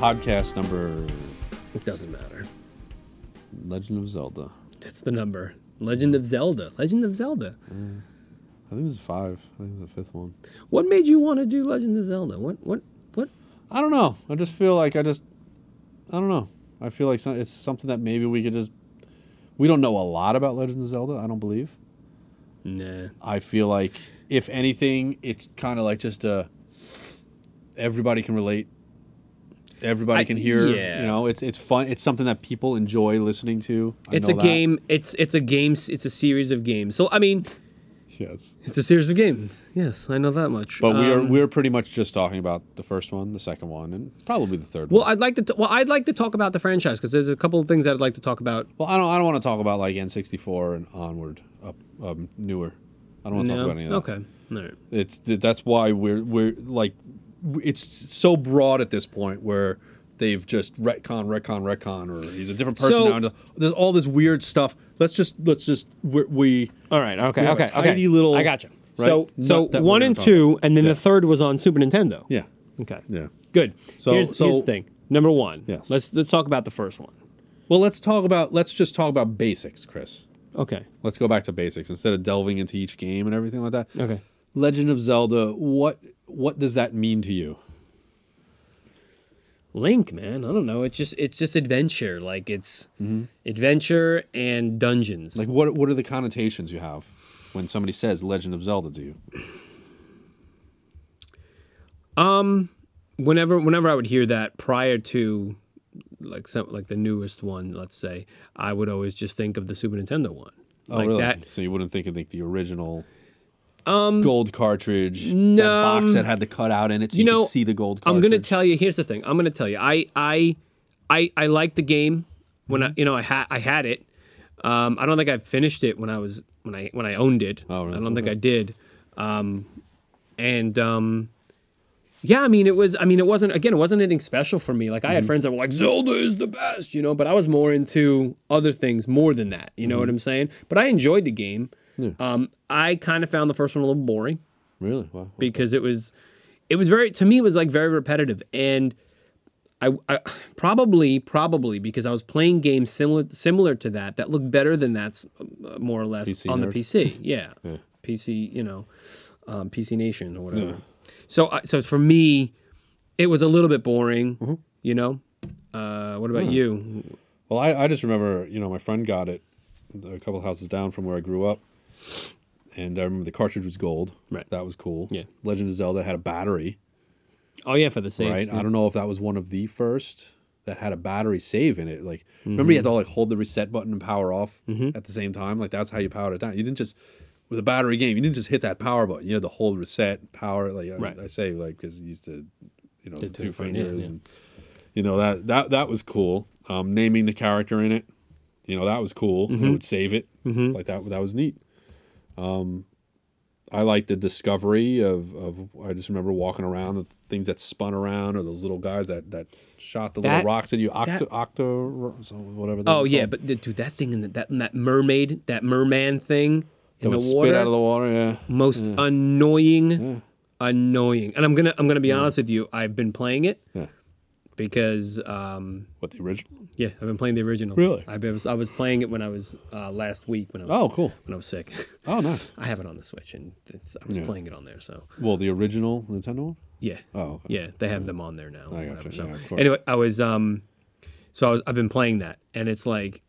podcast number It doesn't matter. Legend of Zelda. That's the number. Legend of Zelda. Legend of Zelda. I think this is five. I think is the fifth one. What made you want to do Legend of Zelda? What what what? I don't know. I just feel like I just, I don't know. I feel like it's something that maybe we could just. We don't know a lot about Legend of Zelda. I don't believe. Nah. I feel like if anything, it's kind of like just a. Everybody can relate. Everybody can hear. yeah. You know, it's it's fun. It's something that people enjoy listening to. I It's a that. game. It's it's a game. It's a series of games. So I mean, Yes. it's a series of games. Yes, I know that much. But we are Um, we're pretty much just talking about the first one, the second one, and probably the third Well, one. I'd like to. T- well, I'd like to talk about the franchise because there's a couple of things I'd like to talk about. Well, I don't I don't want to talk about like N64 and onward up um, newer. I don't want to talk about any of that. Okay. All right. It's that's why we're we're like it's so broad at this point where they've just retcon, retcon, retcon, or he's a different person So- now. There's all this weird stuff. Let's just let's just we, we All right. Okay. We have a okay. tiny okay. little- I got you. right? So so that we're one and two, and then Yeah. the third was on Super Nintendo. yeah Okay. yeah. Good. So- here's, so- here's the thing. Number one. Yeah. Let's let's talk about the first one. Well, let's talk about let's just talk about basics, Chris. Okay. Let's go back to basics instead of delving into each game and everything like that. Okay. Legend of Zelda, what what does that mean to you? Link, man. I don't know. It's just it's just adventure. Like it's adventure and dungeons. Like what what are the connotations you have when somebody says Legend of Zelda to you? Um, whenever whenever I would hear that prior to like some like the newest one, let's say, I would always just think of the Super Nintendo one. Oh, like really? that. So you wouldn't think of like the original gold cartridge, that no, box that had the cutout in it, so you, you know, could see the gold Cartridge. I'm gonna tell you. Here's the thing. I'm gonna tell you. I I I I like the game when Mm-hmm. I you know I had I had it. Um, I don't think I finished it when I was when I when I owned it. Oh, really? I don't think Okay. I did. Um, and um, yeah, I mean it was. I mean it wasn't again. It wasn't anything special for me. Like I Mm-hmm. had friends that were like Zelda is the best, you know. But I was more into other things more than that. You know what I'm saying? But I enjoyed the game. Yeah. Um, I kind of found the first one a little boring Really? Wow. because it was it was very to me it was like very repetitive and I, I probably probably because I was playing games similar similar to that that looked better than that's uh, more or less PC on nerd. the PC yeah, Yeah. PC you know um, PC Nation or whatever so I so for me it was a little bit boring Mm-hmm. you know uh, what about you Well, I, I just remember, you know, my friend got it a couple houses down from where I grew up. And I remember the cartridge was gold. Right. That was cool. Yeah. Legend of Zelda had a battery, oh yeah for the saves right? I don't know if that was one of the first that had a battery save in it. Like, remember you had to like hold the reset button and power off at the same time? Like, that's how you powered it down. You didn't just, with a battery game, you didn't just hit that power button. You had to hold reset, power. Like, I- Right. I, say, like, because you used to, you know, the The two two fin- yeah, fingers yeah. and you know that that that was cool. Um, naming the character in it, you know that was cool. Mm-hmm. It would save it like that. That was neat. Um, I like the discovery of, of I just remember walking around the things that spun around or those little guys that that shot the little rocks at you. Octo, that- octo, so whatever. oh yeah called. but the- dude that thing in the, that that mermaid that merman thing that in would the water spit out of the water. Yeah, most annoying annoying and i'm gonna i'm gonna be honest with you i've been playing it yeah. Because um What the original? yeah i've been playing the original Really? i was i was playing it when i was uh last week when i was Oh, cool. when i was sick Oh, nice. i have it on the switch and it's, i was Yeah. playing it on there so Well, the original Nintendo one. yeah Oh, okay. yeah they have them on there now I gotcha, whatever, so yeah, of course. anyway i was um so i was i've been playing that and it's like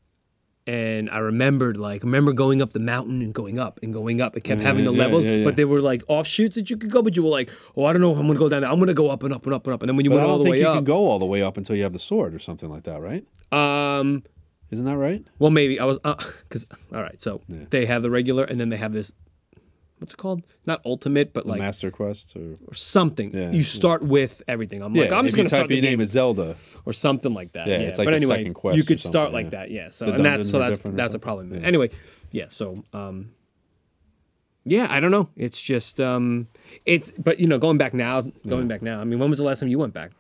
and I remembered like remember going up the mountain and going up and going up. It kept Yeah, having the yeah, levels, yeah, but they were like offshoots that you could go. But you were like, oh, I don't know if I'm gonna go down there. I'm gonna go up and up and up and up. And then when you But went I all don't the think way you can go all the way up until you have the sword or something like that, right? um, Isn't that right? Well, maybe I was because all right. So they have the regular, and then they have this. What's it called? Not ultimate, but like Master Quest or or something. Yeah, you start with everything. I'm yeah, like, I'm just gonna type start the your name as Zelda. or something like that. Yeah, it's like but the anyway, second quest you could start like that. Yeah. So The and that's so that's that's a problem. Anyway, yeah. So um, yeah, I don't know. It's just um, it's but you know going back now, going back now. I mean, when was the last time you went back?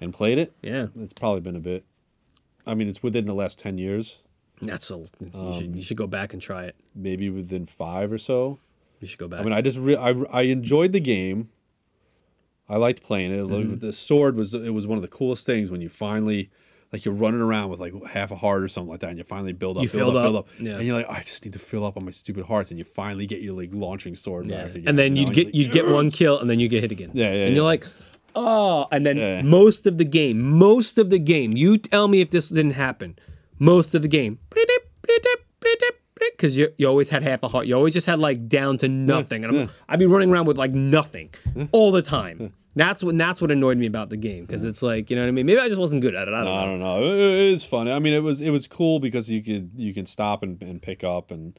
And played it? Yeah, It's probably been a bit. I mean, it's within the last 10 years, that's a. You, Um, should, you should go back and try it. maybe within five or so. You should go back. I mean, I just re- I, I enjoyed the game. I liked playing it. Mm-hmm. The sword was it was one of the coolest things when you finally like you're running around with like half a heart or something like that, and you finally build up, You build up, build up, up, yeah. and you're like, I just need to fill up on my stupid hearts, and you finally get your like launching sword Yeah. back again. And then you you'd get Like, you'd get one kill and then you get hit again. Yeah, yeah, And you're like, oh, and then Yeah. most of the game, most of the game, you tell me if this didn't happen. Most of the game, because you, you always had half a heart. You always just had like down to nothing, and I'm, I'd be running around with like nothing all the time. That's what that's what annoyed me about the game because it's like you know what I mean. Maybe I just wasn't good at it. I don't I know. don't know. It, it- it's fun. I mean, it was it was cool because you could you can stop and, and pick up, and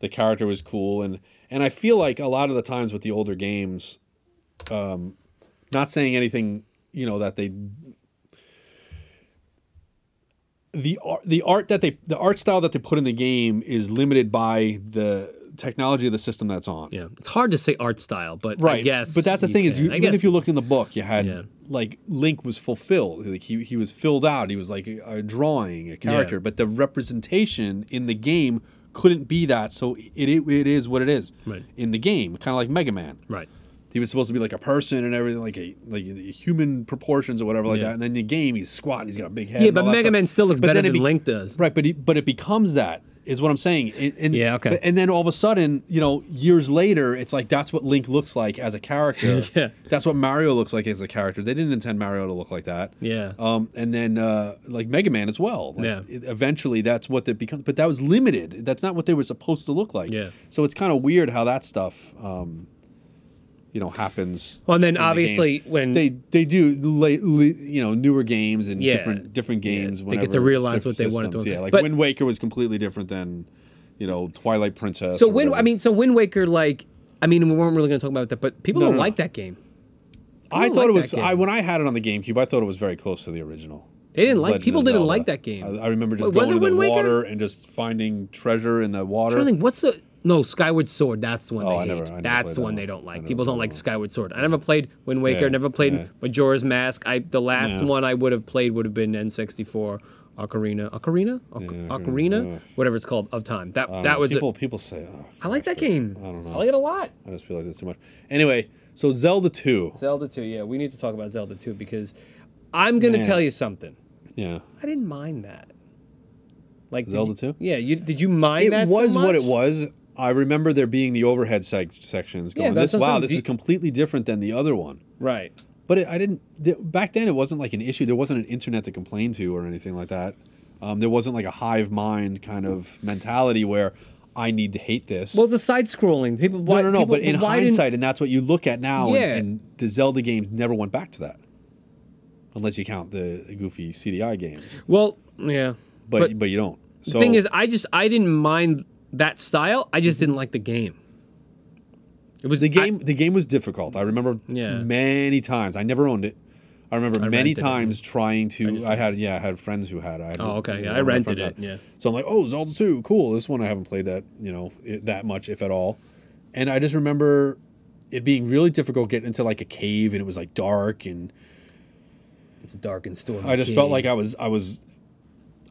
the character was cool, and and I feel like a lot of the times with the older games, um, not saying anything, you know, that they the art the art that they the art style that they put in the game is limited by the technology of the system that's on. Yeah, it's hard to say art style, but I Right. guess. but that's the thing is, you, even guess- if you look in the book, you had Yeah. like Link was fulfilled. Like he he was filled out. He was like a, a drawing, a character. Yeah. But the representation in the game couldn't be that. So it it, it is what it is Right. in the game. Kind of like Mega Man. right. He was supposed to be like a person and everything, like a like human proportions or whatever like Yeah. that. And then the game, he's squat. He's got a big head. Yeah, but Mega stuff. Man still looks But better than be- Link does. Right, but he, but it becomes that is what I'm saying. And, and- Yeah, okay. And then all of a sudden, you know, years later, it's like that's what Link looks like as a character. Yeah. That's what Mario looks like as a character. They didn't intend Mario to look like that. Yeah. Um, and then uh, like Mega Man as well. Like, Yeah. it- eventually, that's what they becomes. But that was limited. That's not what they were supposed to look like. Yeah. So it's kind of weird how that stuff. Um, you know, happens. Well, and then in the obviously when they they do late, you know newer games and Yeah. different different games. they get to realize what they wanted to- systems. Yeah, like but- Wind Waker was completely different than you know Twilight Princess. So Wind, I mean, so Wind Waker, like, I mean, we weren't really going to talk about that, but people No, don't no, no. like that game. I thought like it was. I when I had it on the GameCube, I thought it was very close to the original. They didn't like Legend people didn't Zelda. like that game. I, I remember just was going to the water and just finding treasure in the water. I don't think what's the no Skyward Sword. That's the one Oh, they I hate. never- I never that's the one they don't like. People don't like. Skyward Sword. I never played Wind Waker. Yeah, Never played yeah. Majora's Mask. I the last Yeah. one I would have played would have been N64. Ocarina, Ocarina, Oc- Yeah, Ocarina, whatever it's called, of time. That I that know. was people. it. People say, oh, I like that game. I don't know. I like it a lot. I just feel like there's too much. Anyway, so Zelda Two. Zelda 2, yeah, we need to talk about Zelda 2 because I'm going to Man. tell you something. Yeah. I didn't mind that. Like Zelda 2? Yeah, you did you mind It that so was what it was. I remember there being the overhead sec- sections going. that's this wow, this Do is completely different than the other one. Right. But it, I didn't. th- Back then, it wasn't like an issue. There wasn't an internet to complain to or anything like that. Um, there wasn't like a hive mind kind of mentality where I need to hate this. Well, it's a side scrolling. People why, no, no, no. people- but in hindsight, and that's what you look at now. Yeah. And, and the Zelda games never went back to that, unless you count the goofy CDI games. Well, yeah. But but, you don't. the thing is I just I didn't mind that style. I just mm-hmm. didn't like the game. It was the game the game was difficult. I remember Yeah. many times. I never owned it. I remember many rented it. times trying to. I, had yeah, I had friends who had. it. I had, Oh, okay. Yeah, I one of my rented it, had. yeah. So I'm like, oh, Zelda two, cool. This one I haven't played that you know it, that much, if at all. And I just remember it being really difficult getting into like a cave, and it was like dark, and It's dark and stormy. I just felt like I was I was.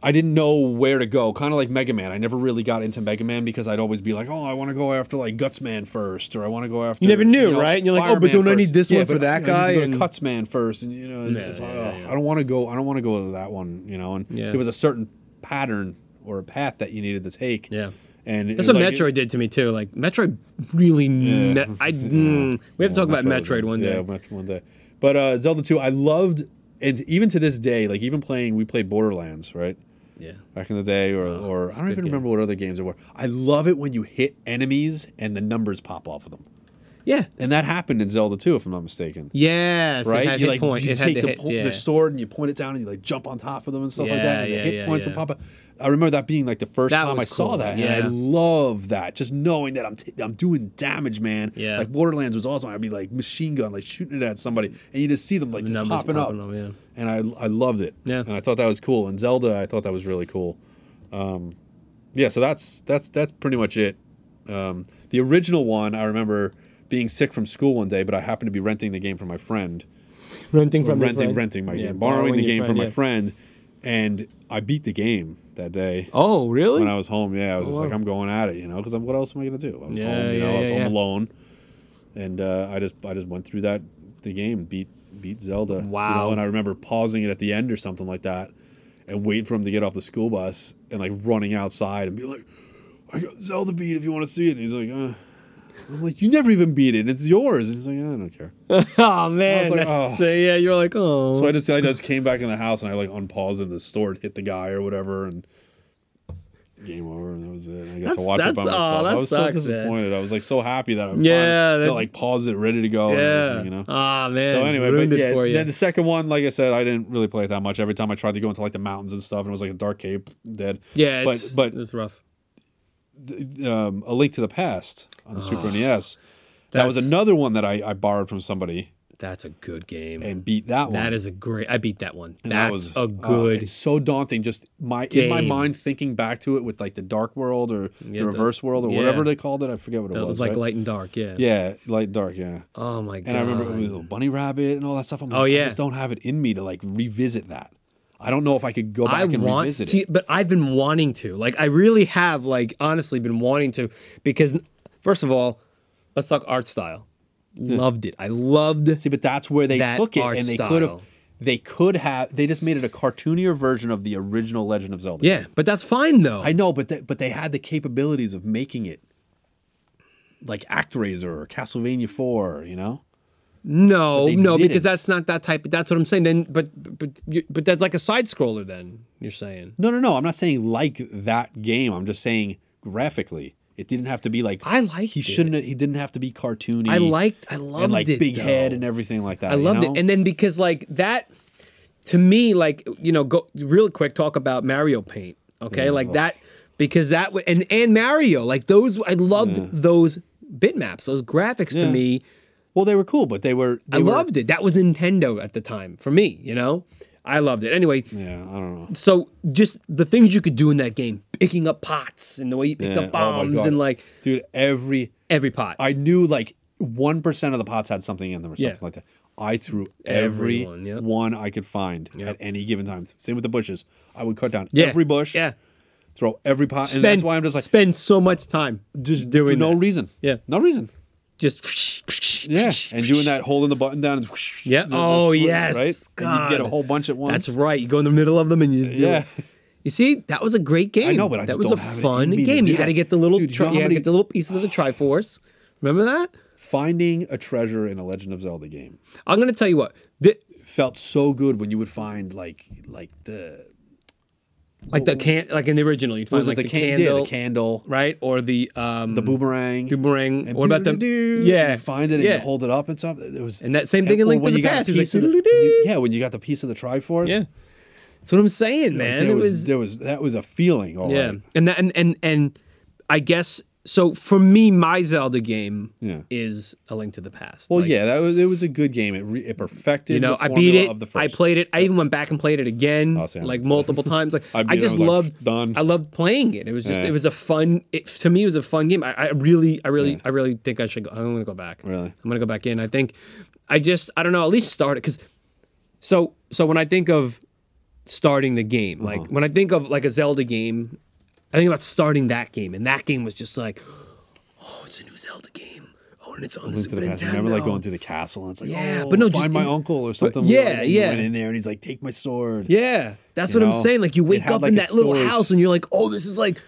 I didn't know where to go, kind of like Mega Man. I never really got into Mega Man because I'd always be like, "Oh, I want to go after like Gutsman first, or I want to go after." You never knew, right? And you're like, "Oh, but don't I need this Yeah, one for that I need guy? to go to Cutsman first, and you know, it's, Yeah, it's yeah, like, yeah, "Ugh. I don't want to go. I don't want to go to that one, you know. And Yeah. there was a certain pattern or a path that you needed to take. Yeah. and That's what like- Metroid did to me too. Like Metroid really ne- I mm, we have to talk about Metroid one day. Yeah, one day. But uh, Zelda two, I loved, and even to this day, like even playing, we played Borderlands, right? Yeah. back in the day, or, or I don't even game. remember what other games there were. I love it when you hit enemies and the numbers pop off of them, Yeah. and that happened in Zelda 2, if I'm not mistaken. Yes. Right, you like point. you it take the hits, po- yeah. the sword and you point it down and you like jump on top of them and stuff like that, and yeah, the hit yeah, points yeah. would pop up. I remember that being like the first That time I was saw cool, that, and. I love that. Just knowing that I'm t- I'm doing damage, man. Yeah. like Borderlands was awesome. I'd be like machine gun, like shooting it at somebody, and you just see them like just popping, up. popping up, yeah. And I I loved it. Yeah. and I thought that was cool. And Zelda, I thought that was really cool. Um, yeah, so that's that's that's pretty much it. Um, the original one, I remember being sick from school one day, but I happened to be renting the game from my friend renting from renting friend. renting my Yeah, game, borrowing the your game from my yeah. friend, and I beat the game that day Oh, really? when I was home. Yeah, I was just wow. like, I'm going at it, you know, because what else am I gonna do? I was Yeah, home, you know, yeah, I was home alone, and uh, I just I just went through that the game, beat beat Zelda. you know, Wow. and I remember pausing it at the end or something like that, and waiting for him to get off the school bus and like running outside and be like, "I got Zelda beat if you want to see it." And he's like, uh. "I'm like, you never even beat it. It's yours." And he's like, "I don't care." oh man, like, oh. the- yeah. You're like, oh, So I just I just came back in the house and I like unpaused in the store and hit the guy or whatever and game over and that was it. And I got That's- to watch it by that's- oh, myself. I was sucks, so man. disappointed. I was like so happy that I'm Yeah, that's- like pause it, ready to go. yeah. you know. Ah man. So anyway, ruined but yeah, then the second one, like I said, I didn't really play it that much. Every time I tried to go into like the mountains and stuff, and it was like a dark cave, dead. yeah, but it's, but it's rough. um, a Link to the Past on the Super NES. That was another one that I, I borrowed from somebody That's a good game. and beat that one. that is a great. I beat that one. And That's that was a oh, good. it's so daunting. Just my in my mind thinking back to it with like the dark world or Yeah, the reverse world or yeah. whatever they called it. I forget what it that was. was like right? light and dark. Yeah. yeah, light dark. Yeah. Oh my god. And I remember bunny rabbit and all that stuff. I'm like, Oh, yeah. I just don't have it in me to like revisit that. I don't know if I could go back I and want revisit see, it. but I've been wanting to. Like I really have. Like honestly, been wanting to because first of all, let's talk art style. Loved it. I loved. See, but that's where they that took it, art and they could have. style. They could have. They just made it a cartoonier version of the original Legend of Zelda. Yeah, but that's fine though. I know, but they, but they had the capabilities of making it like ActRaiser or Castlevania Four. You know. no, they no, because didn't. that's not that type. That's what I'm saying. Then, but but you- but that's like a side scroller. Then you're saying. No, no, no. I'm not saying like that game. I'm just saying graphically, it didn't have to be like. I liked He it. shouldn't. He didn't have to be cartoony. I liked. I loved and like it. big head and everything like that. I loved it. And then because like that, to me, like you know, go real quick talk about Mario Paint. Okay, Yeah, like ugh. that because that w- and and Mario like those. I loved those bitmaps, those graphics to me. well, they were cool, but they were. They I were, loved it. That was Nintendo at the time for me. You know, I loved it. Anyway, Yeah, I don't know. so just the things you could do in that game, picking up pots and the way you picked Yeah, up oh bombs God. and like Dude, every every pot. I knew like one percent of the pots had something in them or Yeah. something like that. I threw every Everyone, yep. one I could find at any given time. Same with the bushes. I would cut down yeah, every bush, Yeah. throw every pot, and that's why I'm just like spend so much time just doing for no that. reason. Yeah. no reason. Just Yeah, and doing that, holding the button down. And Yeah. Oh, swing, yes. right. And you get a whole bunch at once. That's right. You go in the middle of them and you just Yeah. it. You see, that was a great game. I know, but I that just was don't a have it in fun game. You had to get the little, Dude, you know how you had to get the little pieces of the Triforce. Remember that? Finding a treasure in a Legend of Zelda game I'm gonna tell you what. The, felt so good when you would find like like the like the can, like in the original, you'd find was like it the, the, can- candle, yeah, the candle, right, or the um, the boomerang, boomerang. and What about the yeah? find it and yeah. you hold it up and stuff. It was And that same thing in Link to when the you got a Past. Piece like, of the, yeah, when you got the piece of the Triforce. Yeah, that's what I'm saying, like, man. there it was, was there was that was a feeling. All Yeah, right. and that and and and I guess so. For me, my Zelda game Yeah. is A Link to the Past. Well, Like, yeah, that was it was a good game. It re, it perfected. you know, the I beat it. Of the I played it. I even went back and played it again, Oh, like multiple times. Like I I, beat it, I just like, loved. done. I loved playing it. It was just. Yeah. It was a fun. It, to me, it was a fun game. I, I really, I really, Yeah. I really think I should go. I'm gonna go back. Really? I'm gonna go back in. I think. I just. I don't know. At least start it because. So so when I think of starting the game, like Uh-huh. when I think of like a Zelda game, I think about starting that game, and that game was just like, oh, it's a new Zelda game. Oh, and it's on the Super the. Nintendo. Remember, like going through the castle and it's like, Yeah, oh, but no, find just my in- uncle or something. yeah, you yeah. Went in there and he's like, take my sword. Yeah, that's You what know? I'm saying. Like you wake had, up like, in that little house and you're like, oh, this is like,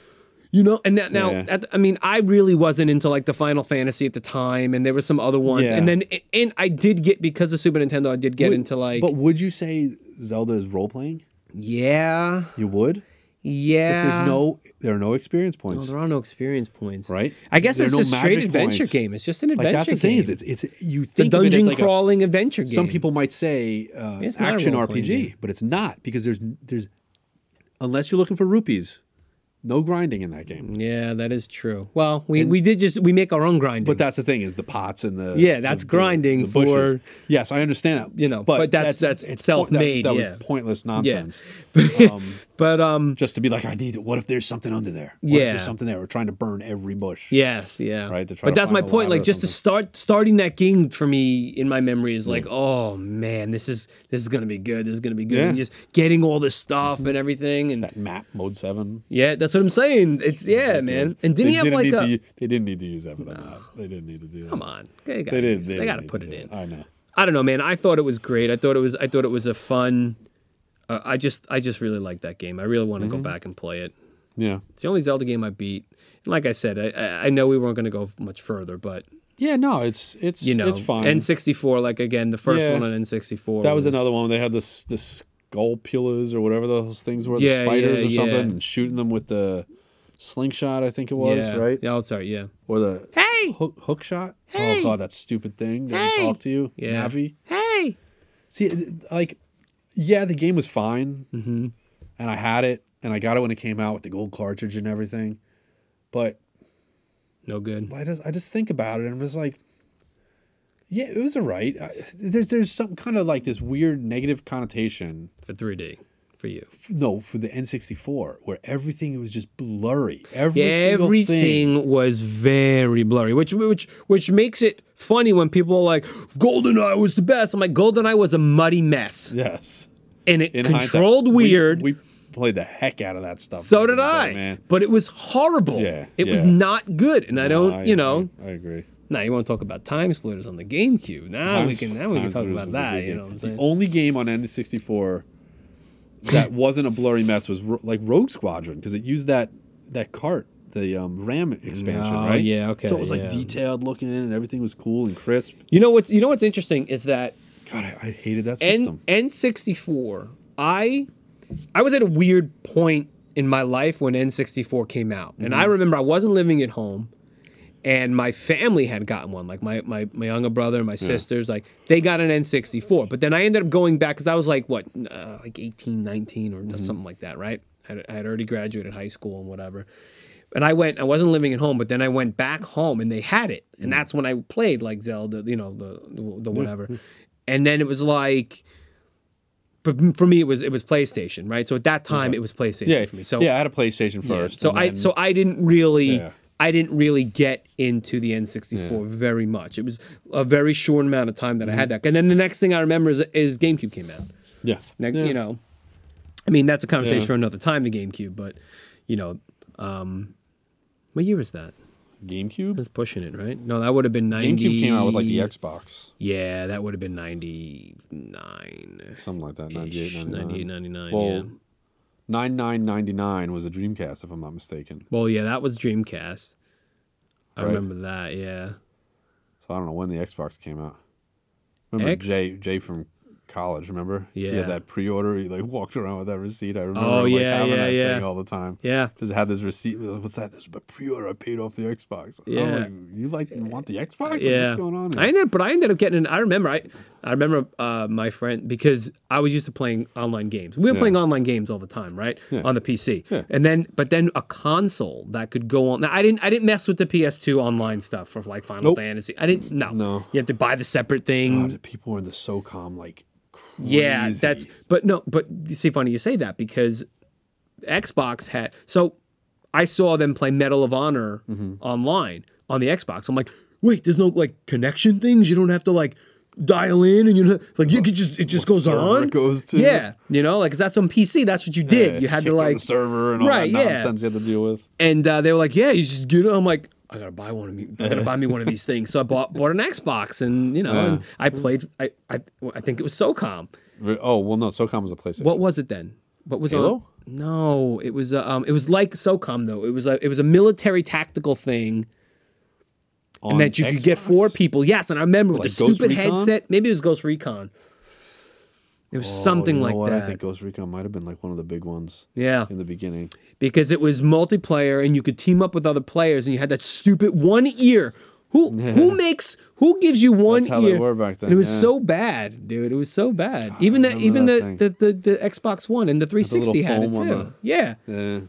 you know. And that, now, Yeah. at, I mean, I really wasn't into like the Final Fantasy at the time, and there were some other ones. Yeah. And then, and I did get because of Super Nintendo, I did get Would- into like, But would you say Zelda is role playing? yeah, You would. Yeah. There's no, there are no experience No, points, there are no experience points, right? I guess There it's no just straight adventure points. game. It's just an adventure. Like that's the thing is, it's, it's you a think as dungeon like a, crawling adventure game. some people might say uh, action RPG, but it's not because there's there's unless you're looking for rupees, no grinding in that game. Yeah, that is true. Well, we, we did just we make our own grinding. But that's the thing is the pots and the Yeah, that's the- the- grinding the bushes. for- yes, I understand that. You know, but that's- that's it's self-made, That, that yeah. was pointless nonsense. um, but um, just to be like, I need. What if there's something under there? What if Yeah. there's something there. We're trying to burn every bush. Yes, yeah. Right, to try but that's my point. Like just to start starting that game for me in my memory is like, oh man, this is this is gonna be good. This is gonna be good. Yeah. And just getting all this stuff and everything and That map mode seven. yeah, that's what I'm saying. It's yeah, man. And didn't they he have like need a to, They didn't need to use that for that map. They didn't need to do that. come on? They got They didn't. they, They, got to put it in. that. I know. I don't know, man. I thought it was great. I thought it was. I thought it was a fun. Uh, I just, I just really like that game. I really want to Mm-hmm. go back and play it. Yeah. It's the only Zelda game I beat. And like I said, I, I, I know we weren't going to go much further, but Yeah, no, it's it's you know, it's fine. N64. Like again, the first Yeah. one on N64. that was another one. They had this the skull pillars or whatever those things were, Yeah, the spiders yeah, or something, yeah. and shooting them with the slingshot. I think it was yeah. right, Yeah, oh, sorry. Yeah. or the Hey, hook, hook shot. Hey. Oh god, that stupid thing that Hey. talk to you, Yeah. Navi. hey. See, like, yeah, the game was fine, Mm-hmm. and I had it, and I got it when it came out with the gold cartridge and everything. But No good. I just, I just think about it, and I'm just like, yeah, it was alright. There's, there's some kind of like this weird negative connotation. For 3D for you. No, for the N64, where everything was just blurry. Every. Everything was very blurry, which which which makes it funny when people are like, "GoldenEye was the best." I'm like, "GoldenEye was a muddy mess, Yes. And it In controlled hindsight, we- weird." We, played the heck out of that stuff. so did I, man. but it was horrible. Yeah, it was not good, and I don't, I you know. agree. I agree. Now you want to talk about TimeSplitters on the GameCube? Now we can, now we can talk about that. You know what I'm The only game on N64 that wasn't a blurry mess was Ro- like Rogue Squadron because it used that that cart, the um, RAM expansion, Oh, right? yeah, okay, So it was like yeah. detailed looking and everything was cool and crisp. You know what's, you know what's interesting is that God, I, I hated that N system. N64. I I was at a weird point in my life when N64 came out, and Mm-hmm. I remember I wasn't living at home, and my family had gotten one. Like my my my younger brother and my sisters, like they got an N64. But then I ended up going back because I was like what, uh, like 18, 19 or Mm-hmm. something like that, right? I had, I had already graduated high school and whatever. And I went, I wasn't living at home, but then I went back home and they had it. Mm. And that's when I played like Zelda, you know, the the, the whatever. And then it was like, but for me, it was it was PlayStation, right? So at that time, it was PlayStation yeah, for me. So yeah, I had a PlayStation first. so I then- so I didn't really Yeah. I didn't really get into the N64 very much. It was a very short amount of time that I Mm-hmm. had that. And then the next thing I remember is, is GameCube came out. yeah, Now, yeah. You know, I mean that's a conversation Yeah. for another time. The GameCube, but you know, um, what year was that? GameCube. That's pushing it, right? No, that would have been ninety. GameCube came out with like the Xbox, Yeah, that would have been ninety nine. something like that. 98, 99. 98, 99, Well, yeah. nine nine ninety nine was a Dreamcast, if I'm not mistaken. Well, yeah, that was Dreamcast. I Right. remember that. Yeah. So I don't know when the Xbox came out. Remember X? Jay Jay from college? Remember? Yeah. had that pre-order. He like walked around with that receipt. I remember. Oh, like, yeah, having yeah, that yeah. thing all the time. Yeah. Just had this receipt. Like, What's that? This is my pre-order. I paid off the Xbox. I'm Yeah. like, you like you want the Xbox? Like, Yeah. What's going on? I here? ended up, but I ended up getting. I remember. I I remember uh, my friend because I was used to playing online games. We were Yeah. playing online games all the time, right? Yeah. On the PC. Yeah. And then, but then a console that could go on. Now, I didn't. I didn't mess with the PS2 online stuff for like Final Nope. Fantasy. I didn't. No. No. You have to buy the separate thing. God, people were in the SOCOM like crazy. Yeah, that's but no, but you see, funny you say that because Xbox had so I saw them play Medal of Honor Mm-hmm. online on the Xbox. I'm like, wait, there's no like connection things. You don't have to like dial in, and you know, like you could just it just What goes on. it goes to. Yeah, you know, like 'cause that's on PC. That's what you did. Yeah, you had to like the server and all Right, that yeah. nonsense you had to deal with. and uh, they were like, "Yeah, you just get it." I'm like, "I gotta buy one of me. I gotta buy me one of these things." So I bought bought an Xbox, and you know, and I played. I, I I think it was SOCOM. Oh well, no, SOCOM was a PlayStation. What was it then? What was Halo? on? No, it was uh, um, it was like SOCOM though. It was a it was a military tactical thing, On and that you could get four people. Yes, and I remember with Like the Ghost stupid Recon? headset. Maybe it was Ghost Recon. It was Oh, something you know like what? that. I think Ghost Recon might have been like one of the big ones yeah, in the beginning. because it was multiplayer and you could team up with other players, and you had that stupid one ear. Who who makes who gives you one That's how ear? they were back then, And it was yeah. so bad, dude. It was so bad. even that even that the, the, the the Xbox One and the 360 had it too. Yeah. Yeah.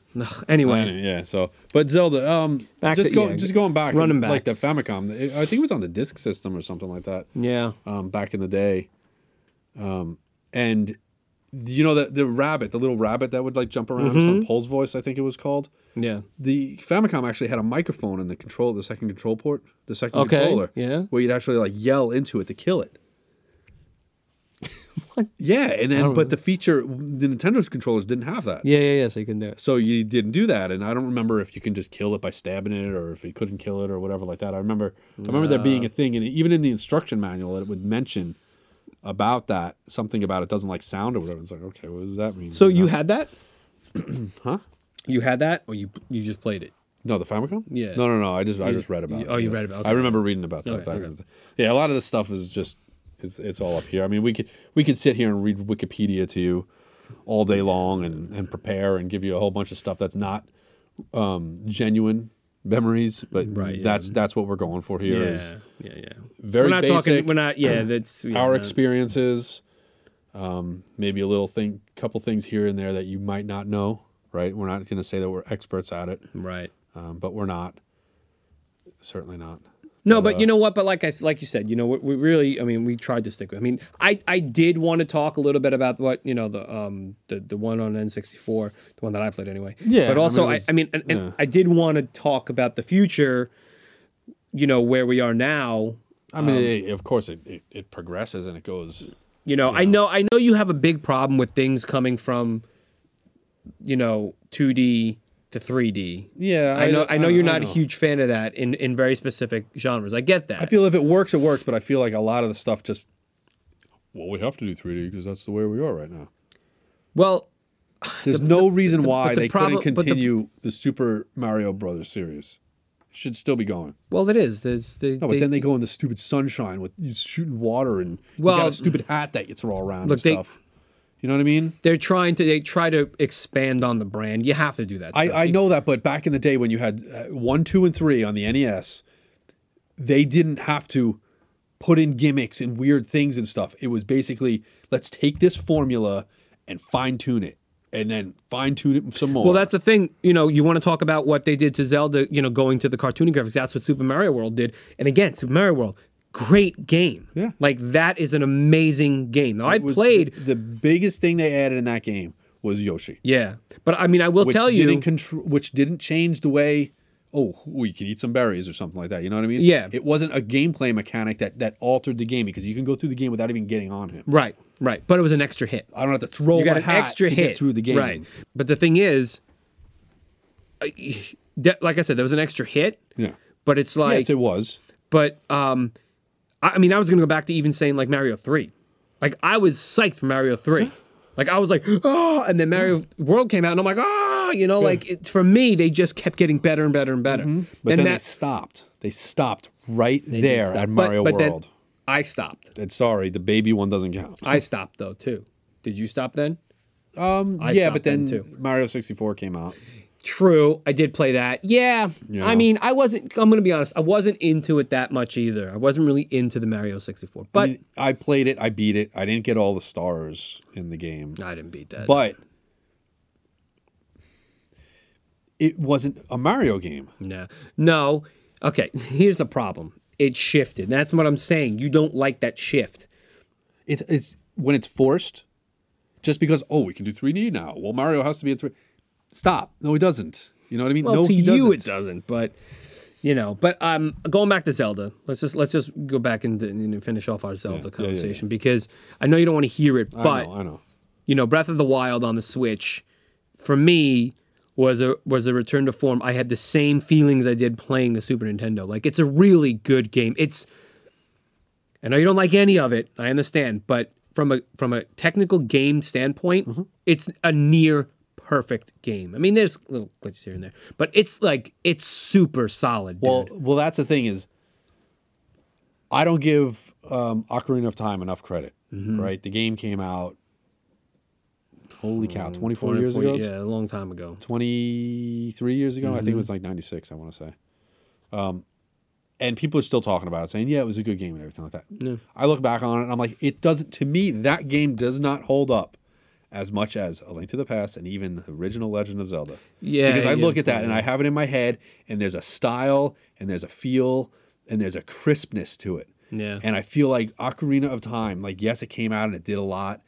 Anyway, yeah. So, but Zelda, um, Back just to- go, yeah, just going back, running back, like the Famicom. it- I think it was on the disk system or something like that. yeah. Um, back in the day, um, and you know the the rabbit, the little rabbit that would like jump around, Mm-hmm. some Pols Voice, I think it was called. Yeah. The Famicom actually had a microphone in the control, the second control port, the second Okay, controller. yeah. Where you'd actually like yell into it to kill it. What? Yeah, and then but the feature, the Nintendo's controllers didn't have that. Yeah, yeah, yeah. So you can do it. So you didn't do that, and I don't remember if you can just kill it by stabbing it, or if you couldn't kill it, or whatever like that. I remember, I remember there being a thing, and even in the instruction manual, it would mention about that. Something about it doesn't like sound or whatever. It's like, okay, what does that mean? So you had that? huh? You had that, or you you just played it? No, the Famicom. Yeah. No, no, no. I just I just read about. you- it. oh, you read about it. I remember reading about that Okay, back okay. Yeah, a lot of this stuff is just it's it's all up here. I mean, we could we could sit here and read Wikipedia to you all day long and and prepare and give you a whole bunch of stuff that's not um, genuine memories, but Right, yeah. that's that's what we're going for here. Yeah, yeah, yeah. very we're not talking. basic. We're not. Yeah, that's yeah, our not- experiences, um, maybe a little thing, couple things here and there that you might not know. Right, we're not going to say that we're experts at it, Right. um, but we're not. Certainly not. No, but you know what? But like I like you said, you know, we, we really, I mean, we tried to stick with. I mean, I I did want to talk a little bit about what you know the um the the one on N sixty four, the one that I played anyway. Yeah, But also, I, was- I mean, and, and yeah. I did want to talk about the future. You know where we are now. I mean, it, of course, it, it, it progresses and it goes. You know, I know I know you have a big problem with things coming from, you know, two D to three D. Yeah, I know. I, know you're not know. a huge fan of that in in very specific genres. I get that. I feel if it works, it works. But I feel like a lot of the stuff just. Well, we have to do 3D because that's the way we are right now. well, There's no reason but why the they problem- couldn't the- continue the, Super Mario Brothers series. It should still be going. well, it is. There's, they, No, but then they go in the stupid sunshine with you shooting water and you got a stupid hat that you throw around Look, and they- stuff. You know what I mean? they're trying to they try to expand on the brand. You have to do that. I. I know that, but back in the day when you had uh, one, two, and three on the NES, they didn't have to put in gimmicks and weird things and stuff. It was basically let's take this formula and fine tune it, and then fine tune it some more. Well, that's the thing. You know, you want to talk about what they did to Zelda. You know, going to the cartoony graphics. That's what Super Mario World did. And again, Super Mario World, great game. Yeah. like that is an amazing game. Now I played. the, the biggest thing they added in that game was Yoshi, yeah, but I mean, I will which tell you. didn't contr- which didn't change the way. Oh, we can eat some berries or something like that. You know what I mean? Yeah. It wasn't a gameplay mechanic that that altered the game because you can go through the game without even getting on him. right, right. But it was an extra hit. I don't have to throw you got an extra to hit get through the game. right? But the thing is, like I said, there was an extra hit. Yeah. But it's like, yes, it was. but um, I, I mean, I was gonna go back to even saying like Mario three, like I was psyched for Mario three. Like I was like, oh, and then Mario World came out, and I'm like, oh, you know, like it, for me, they just kept getting better and better and better. Mm-hmm. But and then they that stopped. They stopped right there stop. at Mario but then World. I stopped. and sorry, the baby one doesn't count. I stopped though too. Did you stop then? Um, I yeah, but then, then. Mario 64 came out. True, I did play that. Yeah, Yeah. I mean, I wasn't. I'm gonna be honest. I wasn't into it that much either. I wasn't really into the Mario 64. But I, mean, I played it, I beat it. I didn't get all the stars in the game, I didn't beat that. but it wasn't a Mario game. No, no. Okay, here's the problem. It shifted. That's what I'm saying. You don't like that shift. It's it's when it's forced, just because oh we can do 3D now. Well, Mario has to be in 3. Stop. No, he doesn't. You know what I mean? Well, no, to you doesn't. it doesn't, but you know. But um, going back to Zelda, let's just let's just go back and, and finish off our Zelda yeah, yeah, conversation because I know you don't want to hear it, I but know, I know. you know, Breath of the Wild on the Switch, for me was a was a return to form. I had the same feelings I did playing the Super Nintendo. Like it's a really good game. It's I know you don't like any of it. I understand, but from a from a technical game standpoint, Mm-hmm. it's a near perfect game. I mean, there's little glitches here and there, but it's like it's super solid. Dude. Well, well, that's the thing is, I don't give um, Ocarina of Time enough credit. Mm-hmm. Right, the game came out. Holy cow! Twenty four years ago. yeah, a long time ago. Twenty three years ago. I think it Mm-hmm. was like ninety six. I want to say. Um, and people are still talking about it, saying, "Yeah, it was a good game and everything like that." Yeah. I look back on it and I'm like, it doesn't. To me, that game does not hold up as much as A Link to the Past and even the original Legend of Zelda. Yeah, because I yeah, look at that and I have it in my head, and there's a style and there's a feel and there's a crispness to it. Yeah. And I feel like Ocarina of Time, like yes, it came out and it did a lot,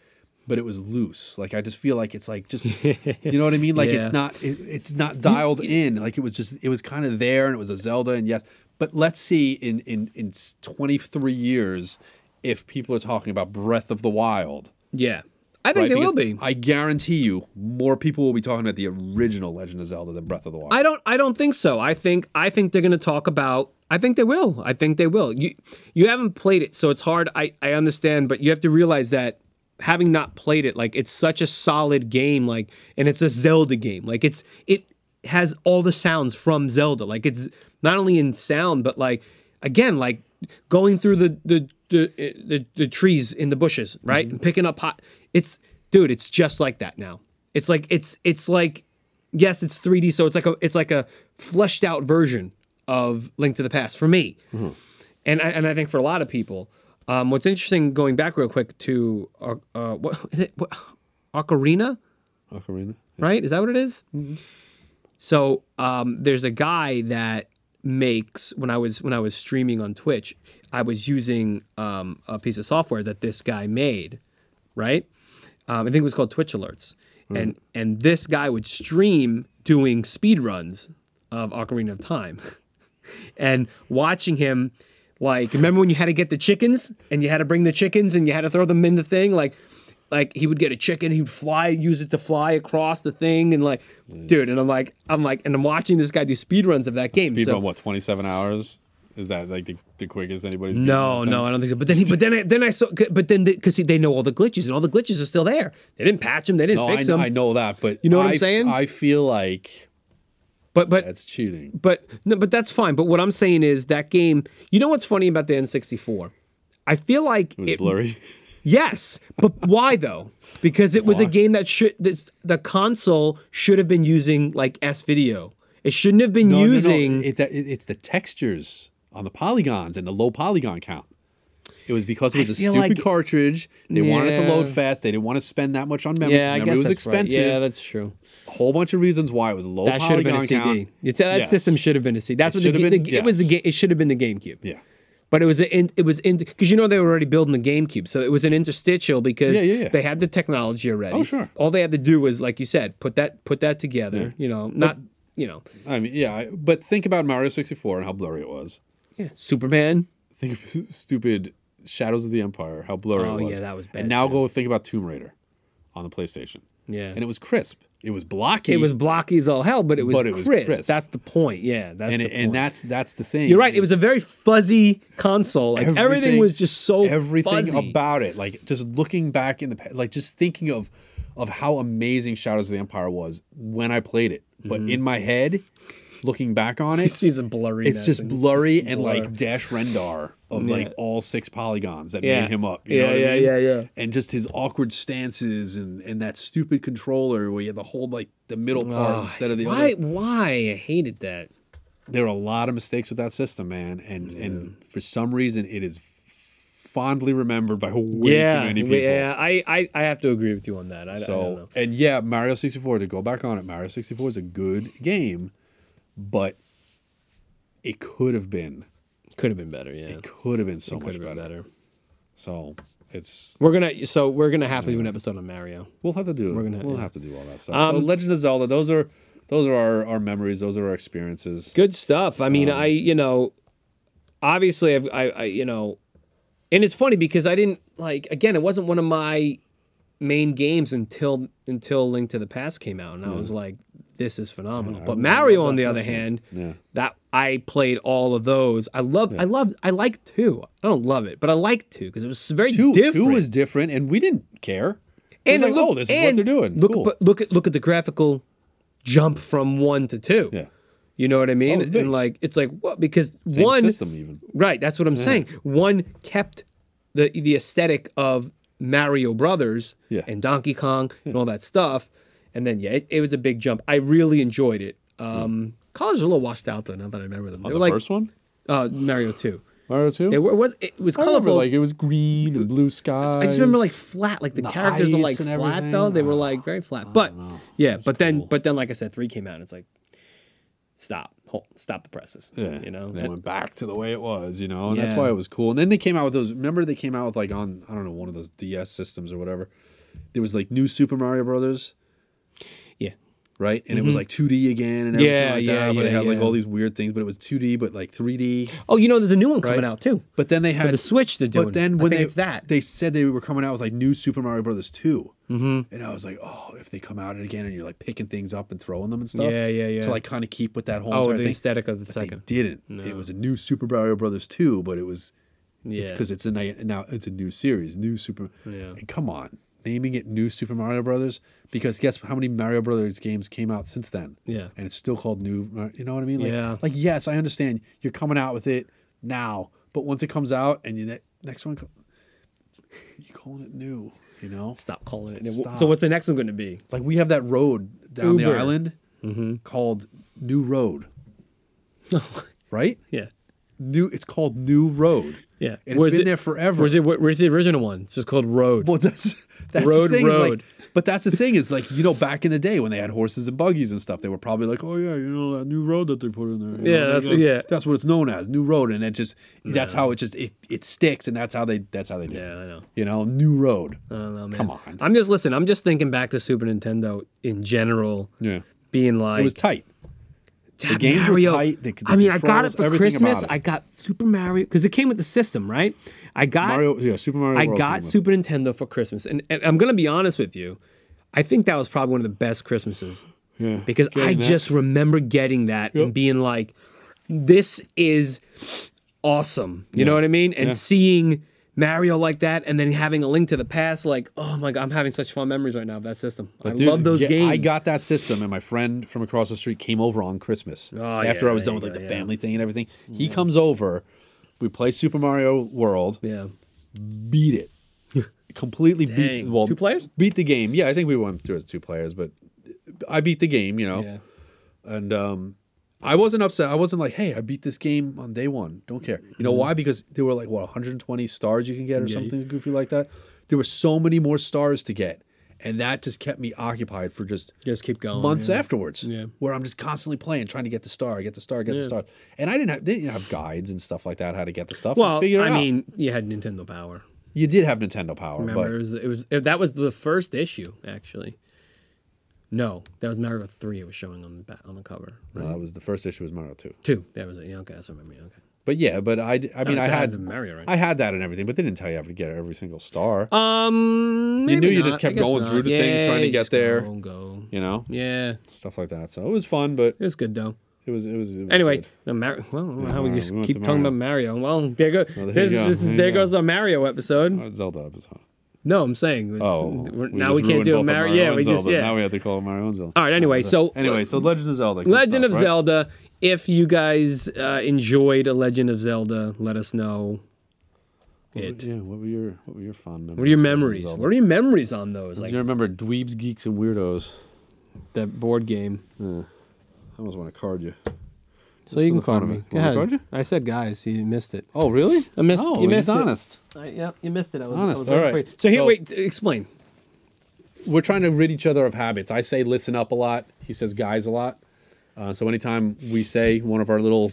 but it was loose. Like I just feel like it's like just you know what I mean? Like Yeah. it's not it, it's not dialed in. Like it was just it was kind of there and it was a Zelda and yes, but let's see in in in 23 years if people are talking about Breath of the Wild. Yeah, I think right? they will be. I guarantee you more people will be talking about the original Legend of Zelda than Breath of the Wild. I don't I don't think so. I think I think they're going to talk about I think they will. I think they will. You you haven't played it, so it's hard. I I understand, but you have to realize that having not played it, like it's such a solid game, like and it's a Zelda game. Like it's it has all the sounds from Zelda. Like it's not only in sound, but like again, like going through the the the eh, the, the trees in the bushes, right, mm-hmm. and picking up hot. It's dude, it's just like that now. It's like it's it's like yes, it's 3D, so it's like a it's like a fleshed out version of Link to the Past for me, and I, and I think for a lot of people. Um, what's interesting, going back real quick to uh, uh, what is it? What, Ocarina, Ocarina. right? Is that what it is? So um, there's a guy that makes when I was when I was streaming on Twitch, I was using um, a piece of software that this guy made, right? Um, I think it was called Twitch Alerts, and and this guy would stream doing speed runs of Ocarina of Time, and watching him. Like, remember when you had to get the chickens and you had to bring the chickens and you had to throw them in the thing? Like, like he would get a chicken, he'd fly, use it to fly across the thing, and like, dude, and I'm like, I'm like, and I'm watching this guy do speed runs of that game. Speed so, run what? Twenty seven hours. Is that like the, the quickest anybody's? no, no, I don't think so. But then, he, but then, I, then I saw, but then because they know all the glitches and all the glitches are still there. They didn't patch them, they didn't No, fix know, them. I know that, but You know what I'm saying? I feel like But but that's cheating. but no, but that's fine. But what I'm saying is that game. You know what's funny about the N64? I feel like It was it, blurry. Yes, but why though? Because it was a game that should this, the console should have been using like S video. It shouldn't have been No, no, no. using. It, it, it's the textures on the polygons and the low polygon count. It was because it was a stupid like- cartridge. They wanted it to load fast. They didn't want to spend that much on memory. yeah, I Memory guess was that's right. expensive. Yeah, that's true. a whole bunch of reasons why it was a low That should have been a CD. count. It's, that Yes. system should have been a CD. That's It what the, should have been- the- it was. The it should have been the GameCube. Yeah. But it was a, it was in because you know they were already building the GameCube, so it was an interstitial because Yeah, yeah, yeah. they had the technology already. Oh, sure. All they had to do was, like you said, put that put that together. You know, not you know, I mean, yeah, but think about Mario 64 and how blurry it was. Yeah, Superman. Think of stupid Shadows of the Empire, how blurry Oh, it was. yeah, that was bad, And now too. go think about Tomb Raider on the PlayStation. Yeah, And it was crisp. It was blocky. It was blocky as all hell, but it was, But it was crisp. crisp. That's the point. Yeah, that's and the it, point. and that's that's the thing. You're right. It was a very fuzzy console. Like everything, everything- was just so everything fuzzy. about it. Like just looking back in the like just thinking of of how amazing Shadows of the Empire was when I played it. But Mm-hmm. in my head, looking back on it, Sees a blurry. it's just blurry and blur. like Dash Rendar of Yeah. like all six polygons that Yeah. made him up. You Yeah, know what yeah, I mean? yeah, yeah. And just his awkward stances and and that stupid controller where you had to hold like the middle part instead of the why? other. Why I hated that. There were a lot of mistakes with that system, man. And and for some reason it is fondly remembered by way yeah, too many people. yeah. I, I I have to agree with you on that. I, I don't know. So and yeah, Mario 64 to go back on it, Mario 64 is a good game, but it could have been Could have been better. Yeah, it could have been so much been better. better. So it's We're gonna so we're gonna have to do an episode on Mario. we'll have to do We're gonna- we'll yeah. have to do all that stuff. so Um, Legend of Zelda, those are those are our, our memories, those are our experiences. Good stuff. I mean, Um, I you know, obviously I've I, I you know, and it's funny because I didn't like again. It wasn't one of my main games until until Link to the Past came out, and I was like, this is phenomenal. I but Mario, on the other hand, Yeah. that I played all of those. I love, I love, I like two. I don't love it, but I like two because it was very Two different. two was different and we didn't care. It and like, look- oh, this is what they're doing. Look, cool. but look at look at the graphical jump from one to two. yeah. You know what I mean? Oh, it's and like it's like what because Same one system even. right. That's what I'm saying. One kept the the aesthetic of Mario Brothers Yeah. and Donkey Kong and all that stuff, and then yeah, it, it was a big jump. I really enjoyed it. Um, Colors are a little washed out though. Now that I remember them, they On were the like first one? uh, Mario Two. Mario 2? They were it was it was I remember, colorful. like it was green and blue skies. I just remember like flat, like the, the characters are like flat everything. though. They were Oh, like very flat. But yeah, but then but then like I said, three came out. and It's like stop, stop the presses. Yeah, you know. they And- went back to the way it was, you know, and that's why it was cool. And then they came out with those. Remember, they came out with like on I don't know one of those DS systems or whatever. There was like new Super Mario Brothers. Right? And it was like 2D again and everything Mm-hmm. Yeah, like yeah, that. But it had like all these weird things, but it was 2D, but like 3D. Oh, you know, there's a new one coming Right. out too. But then they For had the Switch, they're doing. But then when they that. they said they were coming out with like new Super Mario Brothers 2 mm-hmm. and I was like, oh, if they come out again and you're like picking things up and throwing them and stuff, Yeah, yeah, yeah. to like kind of keep with that whole oh, entire the thing. aesthetic of the But second. they didn't. It was a new Super Mario Brothers 2, but it was Yeah. it's because it's a ni- now it's a new series, new Super. Yeah. And come on, naming it New Super Mario Brothers because guess how many Mario Brothers games came out since then? Yeah. and it's still called New. Uh, you know what I mean? Like, Yeah. Like yes, I understand you're coming out with it now, but once it comes out and you ne- next one, you calling it new? You know, Stop calling it. Stop. So what's the next one going to be? like we have that road down Uber. the island mm-hmm. called New Road, right? Yeah. New. It's called New Road. Yeah. And it's Where's been it- there forever. Where's it? Where's the original one? It's just called Road. Well, that's that's Road, the thing. is, like- road. but that's the thing is like you know back in the day when they had horses and buggies and stuff, they were probably like, oh yeah, you know that new road that they put in there. you Yeah, know, that's- yeah. That's what it's known as, new road, and it just that's how it just it, it sticks, and that's how they that's how they do. it. yeah, I know. You know, new road. I don't know, man. Come on. I'm just listen. I'm just thinking back to Super Nintendo in general, Yeah, being like it was tight. "God, games were tight, the- the I mean, I got it for Christmas. it. I got Super Mario because it came with the system, right? I got Mario, yeah, Super Mario. I World got Super Nintendo for Christmas, and, and I'm gonna be honest with you. I think that was probably one of the best Christmases Yeah, because I that. just remember getting that and being like, "This is awesome." You know what I mean? And Yeah. seeing Mario like that, and then having a link to the past, like, oh my god, I'm having such fun memories right now of that system. I Dude, love those yeah, games. I got that system, and my friend from across the street came over on Christmas Oh, after yeah, I was done with like go, the yeah. family thing and everything. He comes over, we play Super Mario World, yeah. beat it, completely beat. Well, Two players? beat the game. Yeah, I think we went through as two players, but I beat the game. You know, Yeah. and um, I wasn't upset. I wasn't like, hey, I beat this game on day one. Don't care. You know why? Because there were like what 120 stars you can get or Mm-hmm. Yeah, you- something goofy like that. There were so many more stars to get, and that just kept me occupied for just Just keep going. months yeah. afterwards. Yeah. Where I'm just constantly playing, trying to get the star, get the star, get the star. And I didn't have they didn't have guides and stuff like that how to get the stuff. Well, I out. mean, you had Nintendo Power. you did have Nintendo Power, Remember, it but was, it was it- that was the first issue actually. No, that was Mario Three. It was showing on the back, on the cover. no, that was the first issue was Mario 2. Two. That was it. Yeah, okay, that's what I remember. Okay. But yeah, but I, I mean, No, I had the Mario, right? I had that and everything, but they didn't tell you how to get every single star. Um, You knew maybe you just kept going not. through the things, trying to get there. Go, go. you know, Yeah, stuff like that. So it was fun, but it was good though. it was it was. It was Anyway, no, Mar- well, don't how we just We keep talking about Mario. Well, there go. there you this, go. this is There go. goes the Mario episode. Zelda episode. No, I'm saying. Oh, we're- we now we can't do a Mario. Yeah, we just Zelda. yeah. Now we have to call it Mario and Zelda. All right. Anyway, so anyway, so Legend of Zelda. Legend stuff, of right? Zelda. If you guys uh, enjoyed a Legend of Zelda, let us know. What were- Yeah, what were your what were your fond memories? What are your of Legend of memories? What are your memories on those? Like, Do you remember Dweebs, Geeks, and Weirdos? that board game. Yeah. I almost want to card you. So you can the fun me. it. Go me ahead. card you? I said, guys, you missed it. Oh, really? I missed- Oh, you missed he's it. honest. I, yeah, you missed it. I was, Honest, I was all waiting for you. So here, So- wait. Explain. We're trying to rid each other of habits. I say listen up a lot. He says guys a lot. Uh, so anytime we say one of our little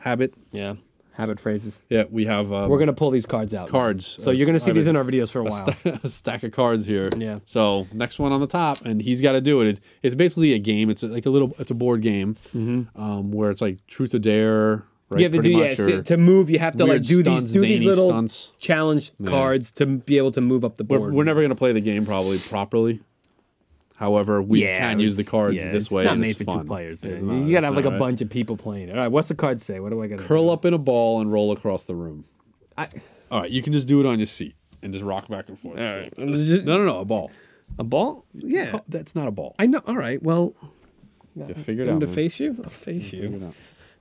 habit, Yeah. Habit phrases. yeah, we have um, We're gonna pull these cards out. cards. So you're gonna see I these in our videos for a a, while. sta- a stack of cards here. Yeah. So next one on the top, and he's got to do it. It's it's basically a game. It's like a little. It's a board game, um, where it's like truth or dare. Right, you have to do yeah, much, so to move. You have to like do stunts, these do these little stunts. challenge cards to be able to move up the We're, board. we're never gonna play the game probably properly. However, we Yeah, can use the cards yeah, this way. it's way. Not and made it's for fun. two players. Man. not- you gotta have like not, a right? bunch of people playing. It. All right, what's the card say? What do I gotta Curl up in a ball and roll across the room. I, All right, you can just do it on your seat and just rock back and forth. all right, Just- No, no, no, a ball. a ball? Yeah, That's not a ball. I know. All right, well, You figure it I'm out. to man. face you. I'll face Figure you, it out.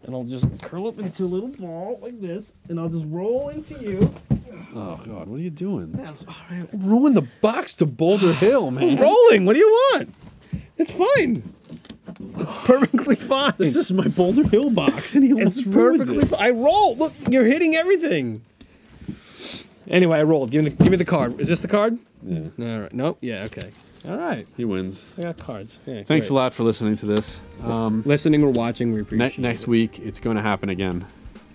And I'll just curl up into a little ball like this, and I'll just roll into you. Oh God, what are you doing? That's- all right. Ruin the box to Boulder Hill, man. Rolling. What do you want? It's fine. Perfectly fine. This is my Boulder Hill box, and he It's perfectly. it. Fi- I roll. Look, you're hitting everything. Anyway, I rolled. Give me the, give me the card. Is this the card? Yeah, All right. Nope. Yeah. Okay. All right. he wins. I got cards. Yeah, Thanks great. a lot for listening to this. Um, Listening or watching, we ne- appreciate next it. week, it's going to happen again.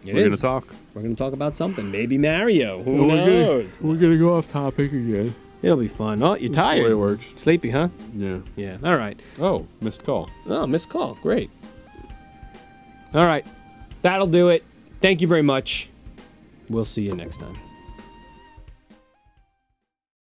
It We're going to talk. We're gonna talk about something. Maybe Mario. Who We're gonna- knows? We're going to go off topic again. It'll be fun. Oh, you're That's the way tired. it works. Sleepy, huh? Yeah. Yeah. All right. Oh, missed call. Oh, missed call. Great. All right. That'll do it. Thank you very much. We'll see you next time.